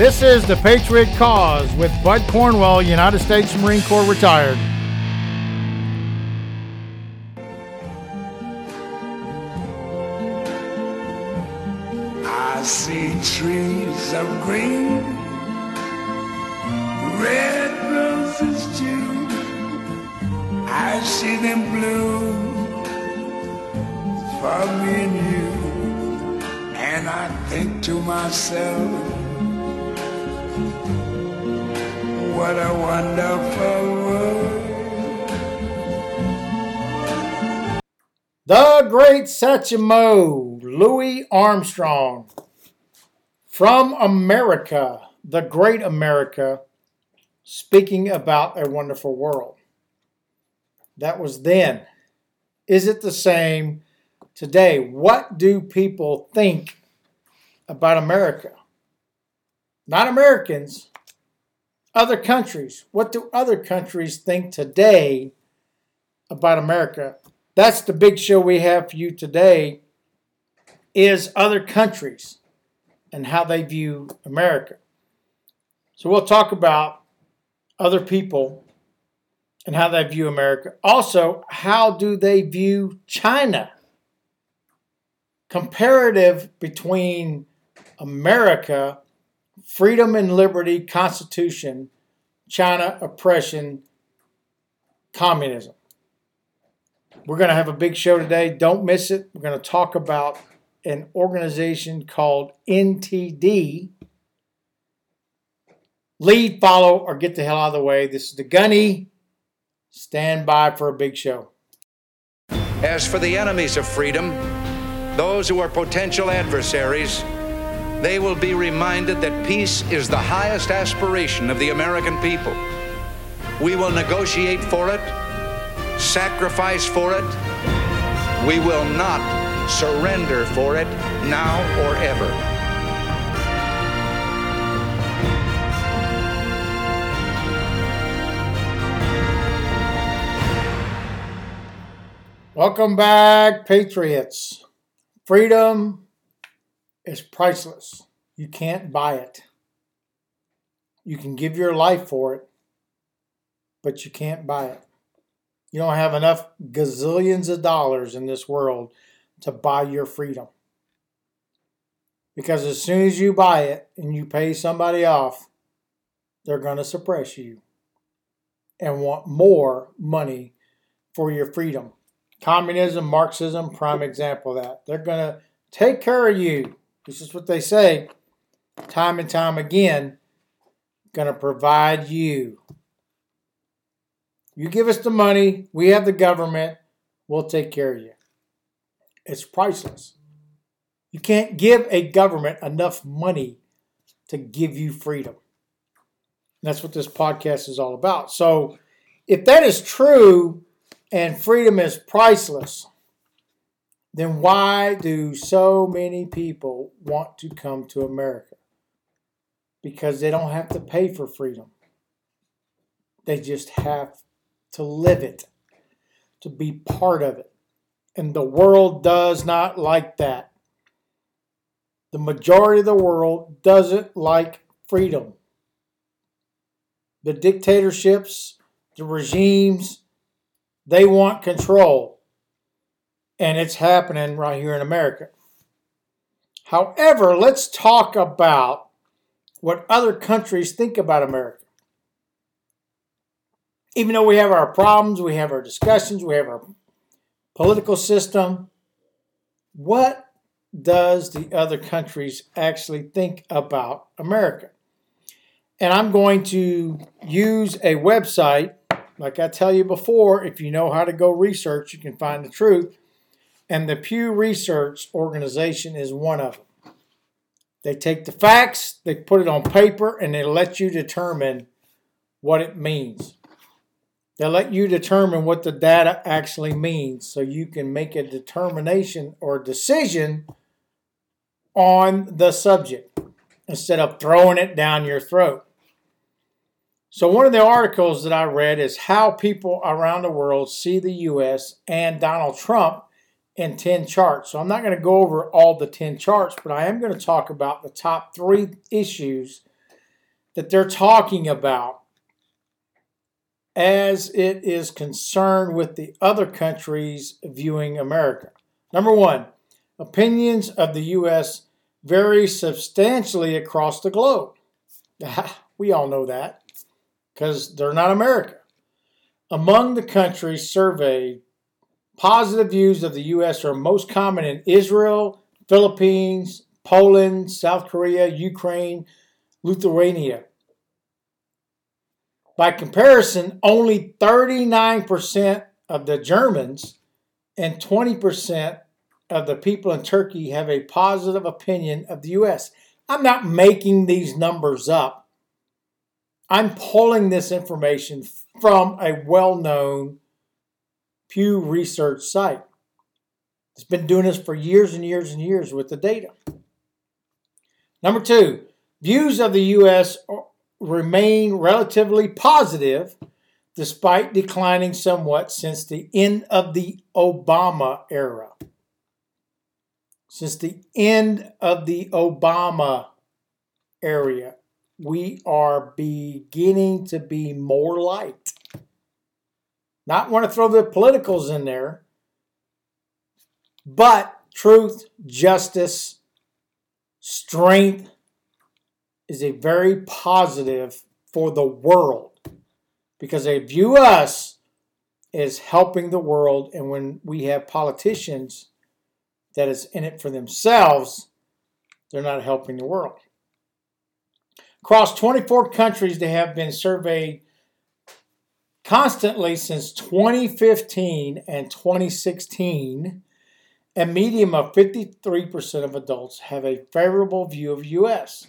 This is the Patriot Cause with Bud Cornwell, United States Marine Corps retired. To myself, what a wonderful world. The great Satchmo, Louis Armstrong. From America, the great America, speaking about a wonderful world. That was then. Is it the same today? What do people think about America? Not Americans, other countries. What do other countries think today about America? That's the big show we have for you today is other countries and how they view America. So we'll talk about other people and how they view America. Also, how do they view China? Comparative between America, freedom and liberty, Constitution, China, oppression, communism. We're going to have a big show today. Don't miss it. We're going to talk about an organization called NTD. Lead, follow, or get the hell out of the way. This is the Gunny. Stand by for a big show. As for the enemies of freedom, those who are potential adversaries, they will be reminded that peace is the highest aspiration of the American people. We will negotiate for it, sacrifice for it. We will not surrender for it now or ever. Welcome back, Patriots. Freedom is priceless. You can't buy it. You can give your life for it, but you can't buy it. You don't have enough gazillions of dollars in this world to buy your freedom. Because as soon as you buy it and you pay somebody off, they're going to suppress you and want more money for your freedom. Communism, Marxism, prime example of that. They're going to take care of you. This is what they say time and time again. Going to provide you. You give us the money, we have the government, we'll take care of you. It's priceless. You can't give a government enough money to give you freedom. That's what this podcast is all about. So, if that is true and freedom is priceless, then why do so many people want to come to America? Because they don't have to pay for freedom. They just have to live it, to be part of it. And the world does not like that. The majority of the world doesn't like freedom. The dictatorships, the regimes, they want control. And it's happening right here in America. However, let's talk about what other countries think about America. Even though we have our problems, we have our discussions, we have our political system, what does the other countries actually think about America? And I'm going to use a website, like I tell you before, if you know how to go research, you can find the truth. And the Pew Research Organization is one of them. They take the facts, they put it on paper, and they let you determine what it means. They let you determine what the data actually means so you can make a determination or decision on the subject instead of throwing it down your throat. So, one of the articles that I read is how people around the world see the U.S. and Donald Trump in 10 charts. So I'm not going to go over all the 10 charts, but I am going to talk about the top three issues that they're talking about as it is concerned with the other countries viewing America. Number one, opinions of the U.S. vary substantially across the globe. we all know that because they're not America. Among the countries surveyed, positive views of the U.S. are most common in Israel, Philippines, Poland, South Korea, Ukraine, Lithuania. By comparison, only 39% of the Germans and 20% of the people in Turkey have a positive opinion of the U.S. I'm not making these numbers up. I'm pulling this information from a well known Pew Research site. It's been doing this for years and years and years with the data. Number two, views of the U.S remain relatively positive despite declining somewhat since the end of the Obama era. Since the end of the Obama era, we are beginning to be more liked. Not want to throw the politicals in there, but truth, justice, strength, is a very positive for the world because they view us as helping the world. And when we have politicians that is in it for themselves, they're not helping the world. Across 24 countries, they have been surveyed constantly since 2015 and 2016. A medium of 53% of adults have a favorable view of U.S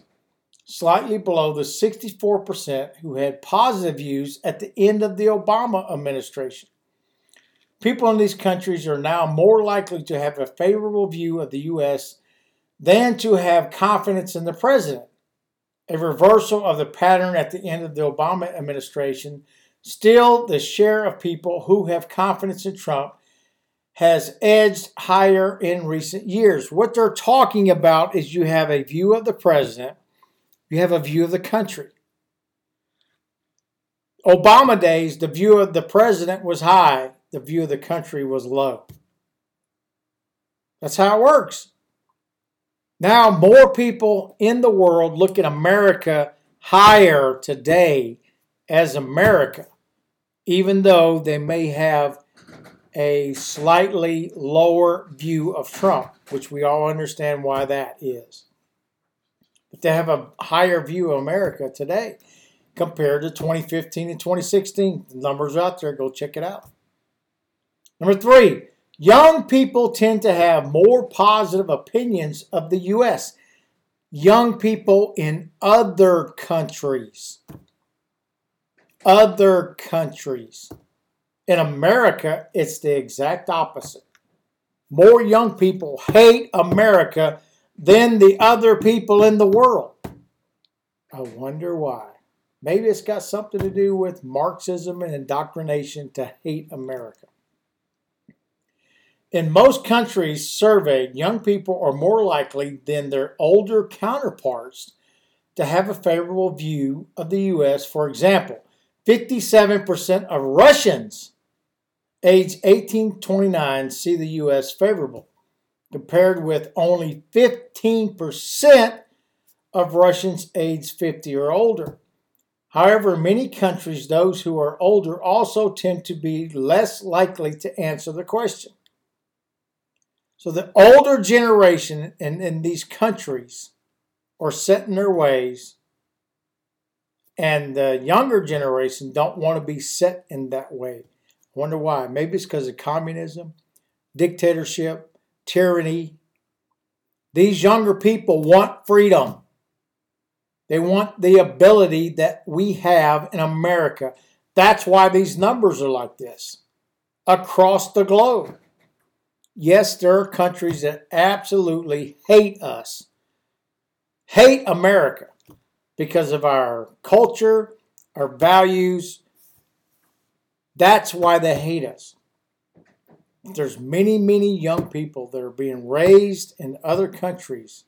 slightly below the 64% who had positive views at the end of the Obama administration. People in these countries are now more likely to have a favorable view of the U.S. than to have confidence in the president, a reversal of the pattern at the end of the Obama administration. Still, the share of people who have confidence in Trump has edged higher in recent years. What they're talking about is you have a view of the president you have a view of the country. Obama days, the view of the president was high, the view of the country was low. That's how it works. Now, more people in the world look at America higher today as America, even though they may have a slightly lower view of Trump, which we all understand why that is but they have a higher view of America today compared to 2015 and 2016. The numbers out there, go check it out. Number three, young people tend to have more positive opinions of the U.S. Young people in other countries. Other countries. In America, it's the exact opposite. More young people hate America than the other people in the world. I wonder why. Maybe it's got something to do with Marxism and indoctrination to hate America. In most countries surveyed, young people are more likely than their older counterparts to have a favorable view of the U.S. For example, 57% of Russians aged 18 29 see the U.S. favorable compared with only 15% of Russians aged 50 or older. However, in many countries, those who are older also tend to be less likely to answer the question. So the older generation in, in these countries are set in their ways, and the younger generation don't want to be set in that way. Wonder why. Maybe it's because of communism, dictatorship, tyranny. These younger people want freedom. They want the ability that we have in America. That's why these numbers are like this across the globe. Yes, there are countries that absolutely hate us, hate America because of our culture, our values. That's why they hate us. there's many, many young people that are being raised in other countries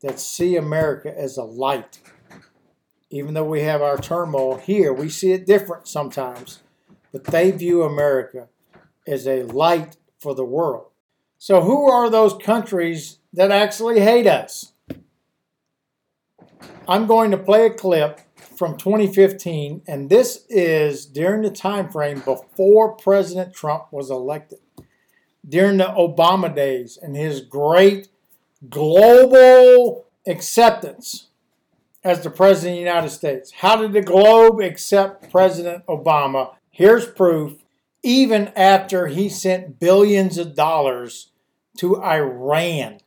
that see America as a light. Even though we have our turmoil here, we see it different sometimes, but they view America as a light for the world. So, who are those countries that actually hate us? I'm going to play a clip from 2015, and this is during the time frame before President Trump was elected, during the Obama days and his great global acceptance as the President of the United States. How did the globe accept President Obama? Here's proof. Even after he sent billions of dollars to Iran,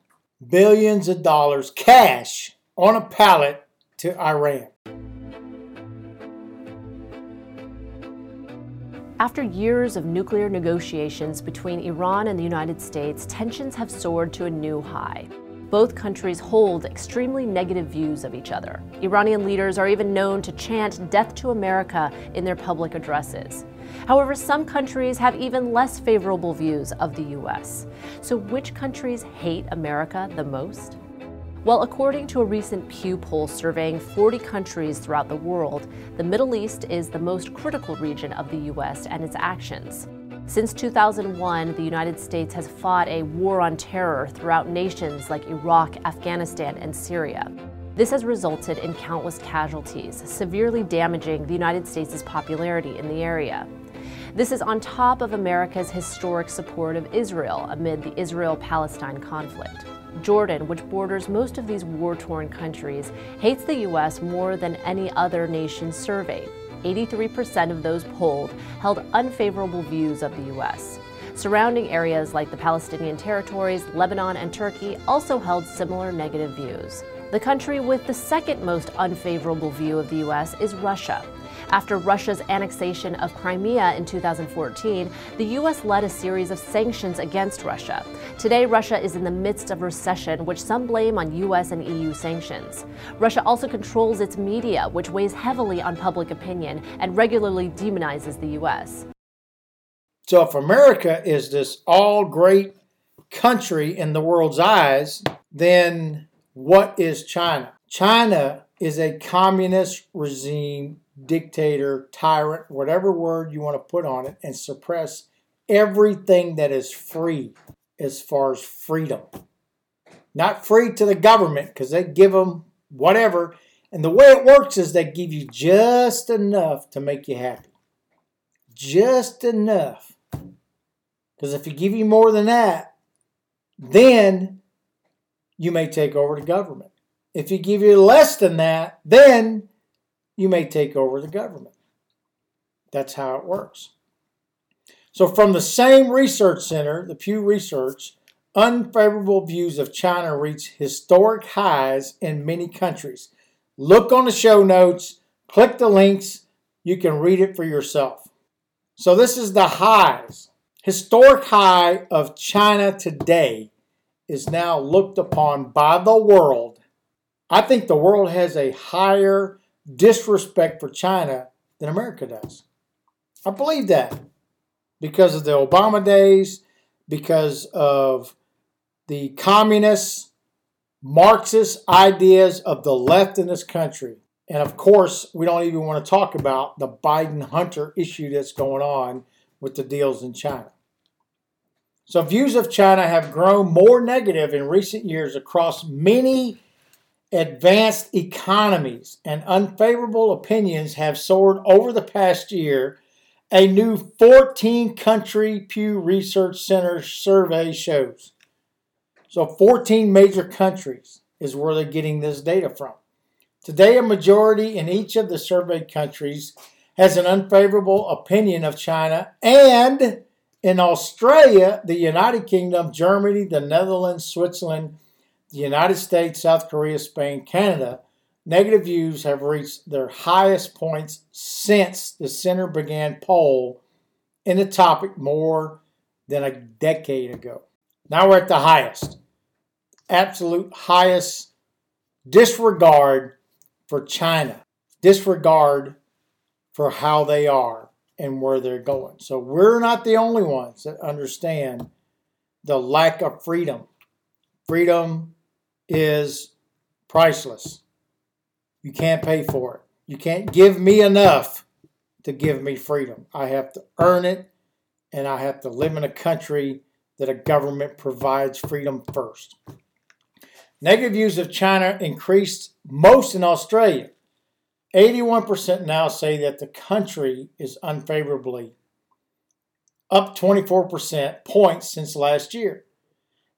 billions of dollars cash on a pallet to Iran. After years of nuclear negotiations between Iran and the United States, tensions have soared to a new high. Both countries hold extremely negative views of each other. Iranian leaders are even known to chant death to America in their public addresses. However, some countries have even less favorable views of the U.S. So, which countries hate America the most? Well, according to a recent Pew poll surveying 40 countries throughout the world, the Middle East is the most critical region of the U.S. and its actions. Since 2001, the United States has fought a war on terror throughout nations like Iraq, Afghanistan, and Syria. This has resulted in countless casualties, severely damaging the United States' popularity in the area. This is on top of America's historic support of Israel amid the Israel Palestine conflict. Jordan, which borders most of these war torn countries, hates the U.S. more than any other nation surveyed. 83% of those polled held unfavorable views of the U.S. Surrounding areas like the Palestinian territories, Lebanon, and Turkey also held similar negative views. The country with the second most unfavorable view of the U.S. is Russia. After Russia's annexation of Crimea in 2014, the U.S. led a series of sanctions against Russia. Today, Russia is in the midst of recession, which some blame on U.S. and EU sanctions. Russia also controls its media, which weighs heavily on public opinion and regularly demonizes the U.S. So, if America is this all great country in the world's eyes, then what is China? China is a communist regime dictator, tyrant, whatever word you want to put on it, and suppress everything that is free as far as freedom. Not free to the government because they give them whatever. And the way it works is they give you just enough to make you happy. Just enough. Because if you give you more than that, then you may take over the government. If you give you less than that, then you may take over the government. That's how it works. So, from the same research center, the Pew Research, unfavorable views of China reach historic highs in many countries. Look on the show notes, click the links, you can read it for yourself. So, this is the highs. Historic high of China today is now looked upon by the world. I think the world has a higher disrespect for China than America does. I believe that because of the Obama days, because of the communist, Marxist ideas of the left in this country. And of course, we don't even want to talk about the Biden Hunter issue that's going on with the deals in China. So, views of China have grown more negative in recent years across many advanced economies and unfavorable opinions have soared over the past year, a new 14 country Pew Research Center survey shows. So, 14 major countries is where they're getting this data from. Today, a majority in each of the surveyed countries has an unfavorable opinion of China, and in Australia, the United Kingdom, Germany, the Netherlands, Switzerland, the United States, South Korea, Spain, Canada, negative views have reached their highest points since the center began poll in the topic more than a decade ago. Now we're at the highest, absolute highest disregard for China, disregard for how they are and where they're going. So we're not the only ones that understand the lack of freedom. Freedom is priceless. You can't pay for it. You can't give me enough to give me freedom. I have to earn it, and I have to live in a country that a government provides freedom first. Negative views of China increased most in Australia. 81% now say that the country is unfavorably, up 24% points since last year.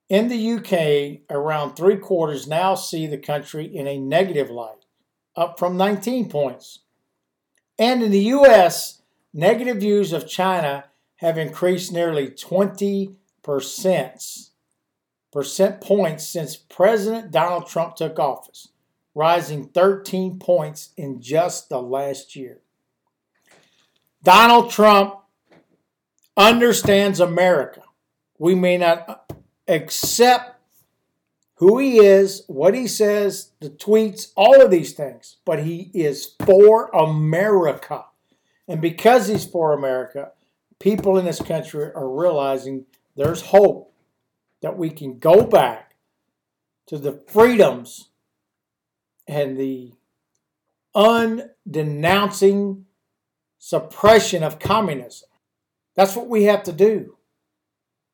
In the UK, around three quarters now see the country in a negative light, up from 19 points. And in the US, negative views of China have increased nearly 20 percent points since President Donald Trump took office, rising 13 points in just the last year. Donald Trump understands America. We may not accept who he is, what he says, the tweets, all of these things, but he is for America. And because he's for America, people in this country are realizing there's hope that we can go back to the freedoms and the undenouncing suppression of communism. That's what we have to do.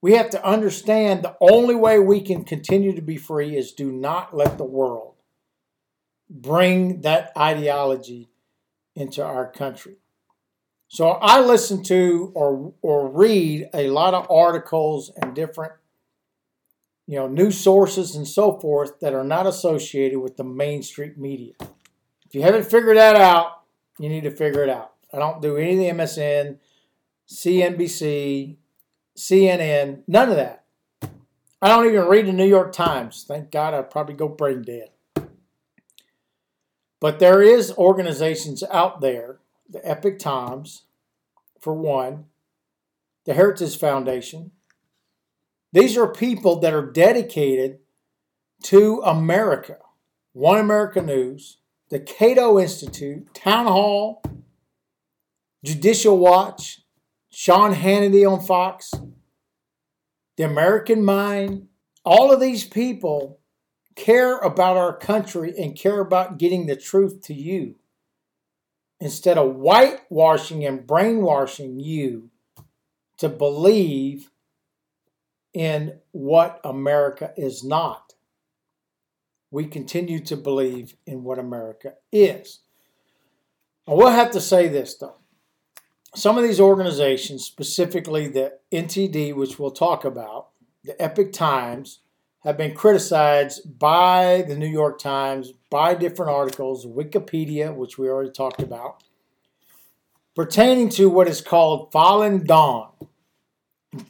We have to understand the only way we can continue to be free is do not let the world bring that ideology into our country. So I listen to or or read a lot of articles and different you know news sources and so forth that are not associated with the mainstream media. If you haven't figured that out, you need to figure it out. I don't do any of the MSN, CNBC, CNN, none of that. I don't even read the New York Times. Thank God I'd probably go brain dead. But there is organizations out there the Epoch Times, for one, the Heritage Foundation. These are people that are dedicated to America. One America News, the Cato Institute, Town Hall, Judicial Watch, Sean Hannity on Fox, the American Mind. All of these people care about our country and care about getting the truth to you instead of whitewashing and brainwashing you to believe in what America is not. We continue to believe in what America is. I will have to say this though. Some of these organizations, specifically the NTD, which we'll talk about, the Epoch Times, have been criticized by the New York Times, by different articles, Wikipedia, which we already talked about, pertaining to what is called Falun Gong.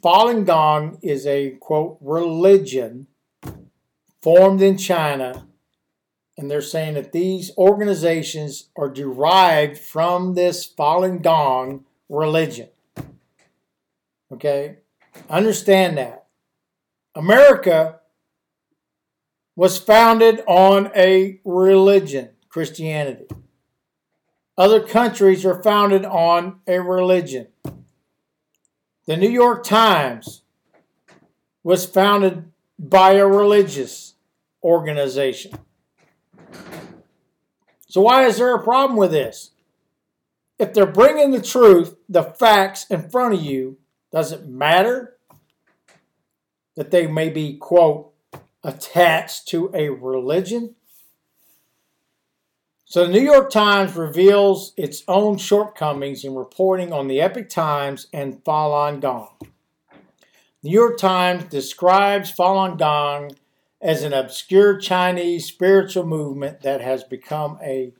Falun Gong is a quote religion formed in China, and they're saying that these organizations are derived from this Falun Gong religion. Okay, understand that. America was founded on a religion, Christianity. Other countries are founded on a religion. The New York Times was founded by a religious organization. So, why is there a problem with this? If they're bringing the truth, the facts in front of you, does it matter that they may be, quote, attached to a religion. So the New York Times reveals its own shortcomings in reporting on the Epoch Times and Falun Gong. New York Times describes Falun Gong as an obscure Chinese spiritual movement that has become a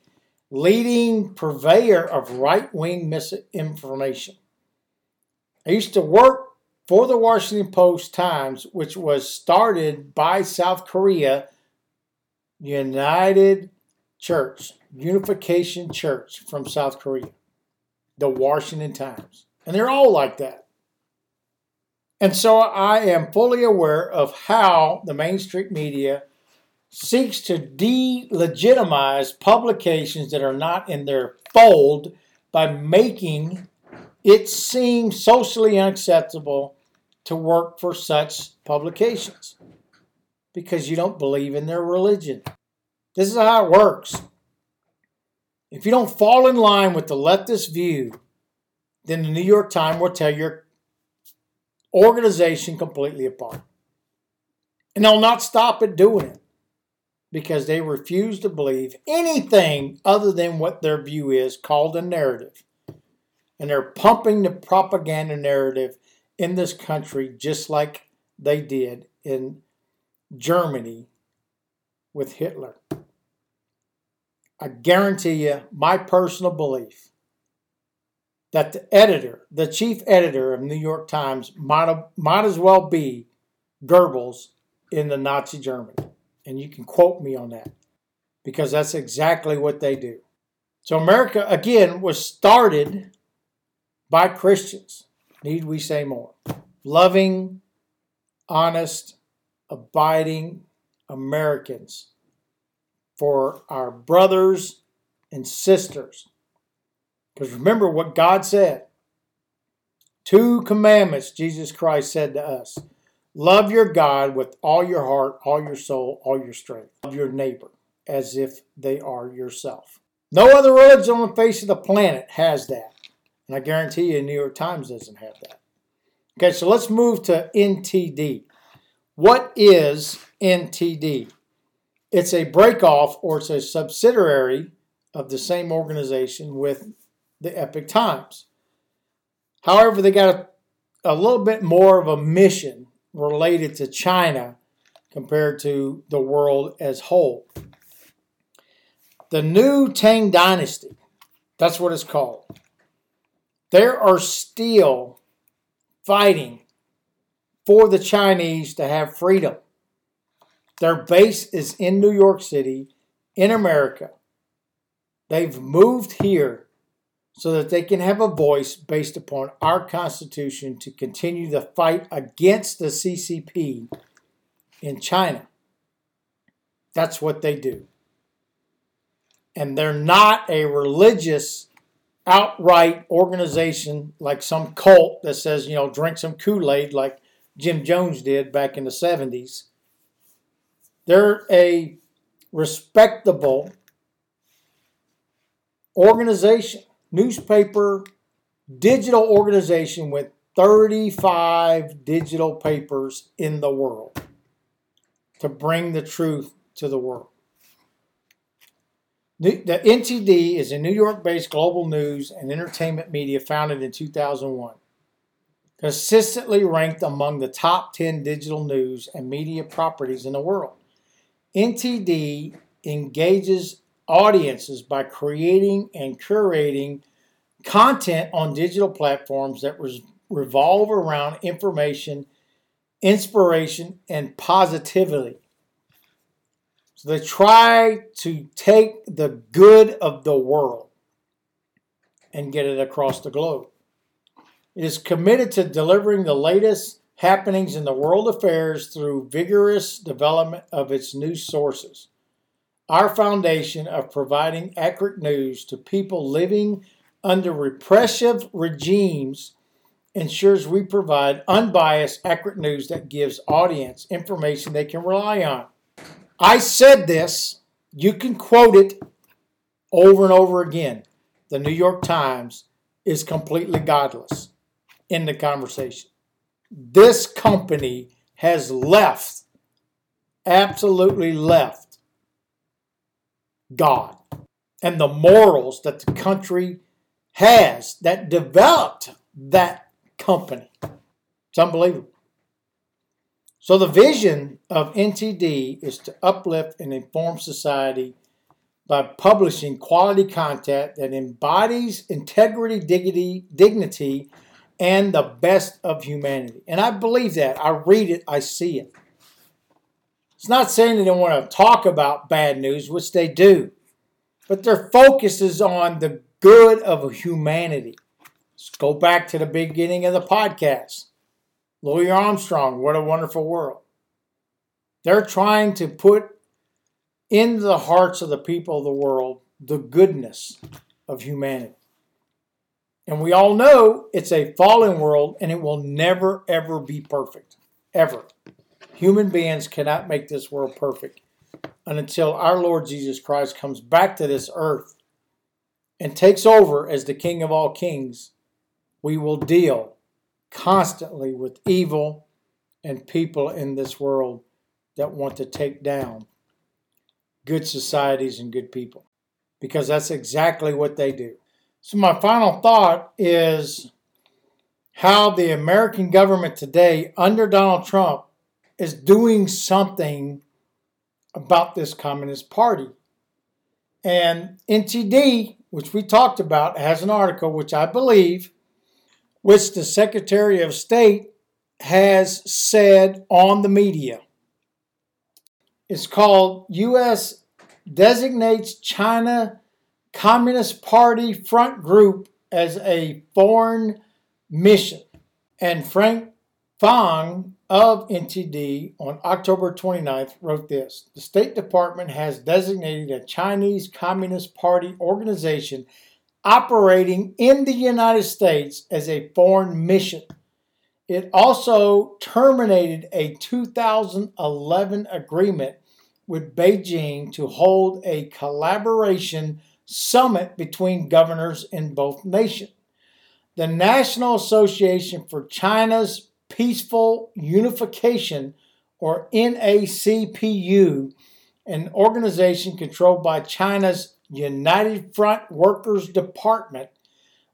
leading purveyor of right wing misinformation. I used to work for the Washington Post Times, which was started by South Korea United Church, Unification Church from South Korea, the Washington Times. And they're all like that. And so I am fully aware of how the mainstream media seeks to delegitimize publications that are not in their fold by making it seem socially unacceptable to work for such publications because you don't believe in their religion. This is how it works. If you don't fall in line with the leftist view, then the New York Times will tear your organization completely apart. And they'll not stop at doing it because they refuse to believe anything other than what their view is called a narrative. And they're pumping the propaganda narrative in this country just like they did in Germany with Hitler. I guarantee you, my personal belief that the editor, the chief editor of New York Times, might, might as well be Goebbels in the Nazi Germany. And you can quote me on that because that's exactly what they do. So, America, again, was started by Christians. Need we say more? Loving, honest, abiding Americans for our brothers and sisters. Because remember what God said. Two commandments Jesus Christ said to us Love your God with all your heart, all your soul, all your strength. Love your neighbor as if they are yourself. No other religion on the face of the planet has that. And I guarantee you, New York Times doesn't have that. Okay, so let's move to NTD. What is NTD? It's a breakoff or it's a subsidiary of the same organization with the Epoch Times. However, they got a, a little bit more of a mission related to China compared to the world as whole. The new Tang Dynasty, that's what it's called. There are still fighting for the Chinese to have freedom. Their base is in New York City, in America. They've moved here so that they can have a voice based upon our Constitution to continue the fight against the CCP in China. That's what they do. And they're not a religious, outright organization like some cult that says, you know, drink some Kool Aid like Jim Jones did back in the 70s. They're a respectable organization, newspaper, digital organization with 35 digital papers in the world to bring the truth to the world. The, the NTD is a New York based global news and entertainment media founded in 2001 consistently ranked among the top 10 digital news and media properties in the world. NTD engages audiences by creating and curating content on digital platforms that res- revolve around information, inspiration, and positivity. So they try to take the good of the world and get it across the globe. It is committed to delivering the latest happenings in the world affairs through vigorous development of its news sources. Our foundation of providing accurate news to people living under repressive regimes ensures we provide unbiased, accurate news that gives audience information they can rely on. I said this, you can quote it over and over again. The New York Times is completely godless in the conversation this company has left, absolutely left God and the morals that the country has that developed that company. It's unbelievable. So, the vision of NTD is to uplift and inform society by publishing quality content that embodies integrity, dignity, dignity and the best of humanity. And I believe that. I read it, I see it. It's not saying they don't want to talk about bad news, which they do, but their focus is on the good of humanity. Let's go back to the beginning of the podcast. Louis Armstrong, What a Wonderful World. They're trying to put into the hearts of the people of the world the goodness of humanity. And we all know it's a fallen world and it will never, ever be perfect. Ever. Human beings cannot make this world perfect. And until our Lord Jesus Christ comes back to this earth and takes over as the King of all kings, we will deal constantly with evil and people in this world that want to take down good societies and good people because that's exactly what they do. So, my final thought is how the American government today, under Donald Trump, is doing something about this Communist Party. And NTD, which we talked about, has an article which I believe, which the Secretary of State has said on the media. It's called U.S. designates China Communist Party front group as a foreign mission. And Frank Fang of NTD on October 29th wrote this The State Department has designated a Chinese Communist Party organization operating in the United States as a foreign mission. It also terminated a 2011 agreement with Beijing to hold a collaboration summit between governors in both nations. The National Association for China's Peaceful Unification, or NACPU, an organization controlled by China's United Front Workers Department,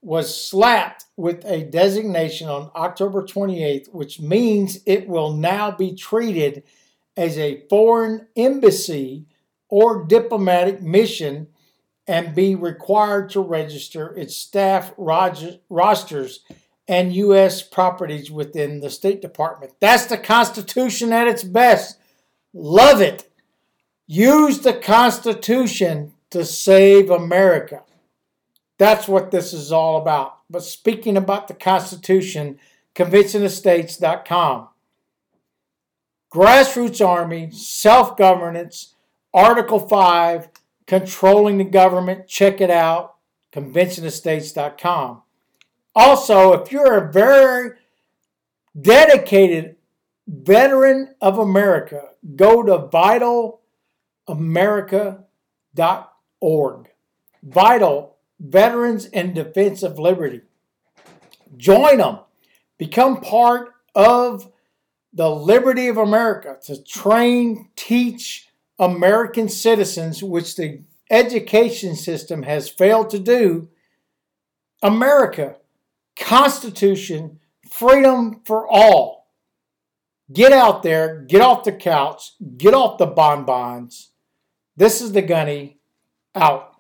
was slapped with a designation on October 28th, which means it will now be treated as a foreign embassy or diplomatic mission and be required to register its staff rosters and U.S. properties within the State Department. That's the Constitution at its best. Love it. Use the Constitution to save America. That's what this is all about. But speaking about the Constitution, conventionofstates.com. Grassroots Army, self governance, Article 5, controlling the government. Check it out, conventionofstates.com. Also, if you're a very dedicated veteran of America, go to vdlamerica.org. VDL Veterans in Defense of Liberty. Join them. Become part of the liberty of America to train, teach, American citizens, which the education system has failed to do, America, Constitution, freedom for all. Get out there, get off the couch, get off the bonbons. This is the gunny out.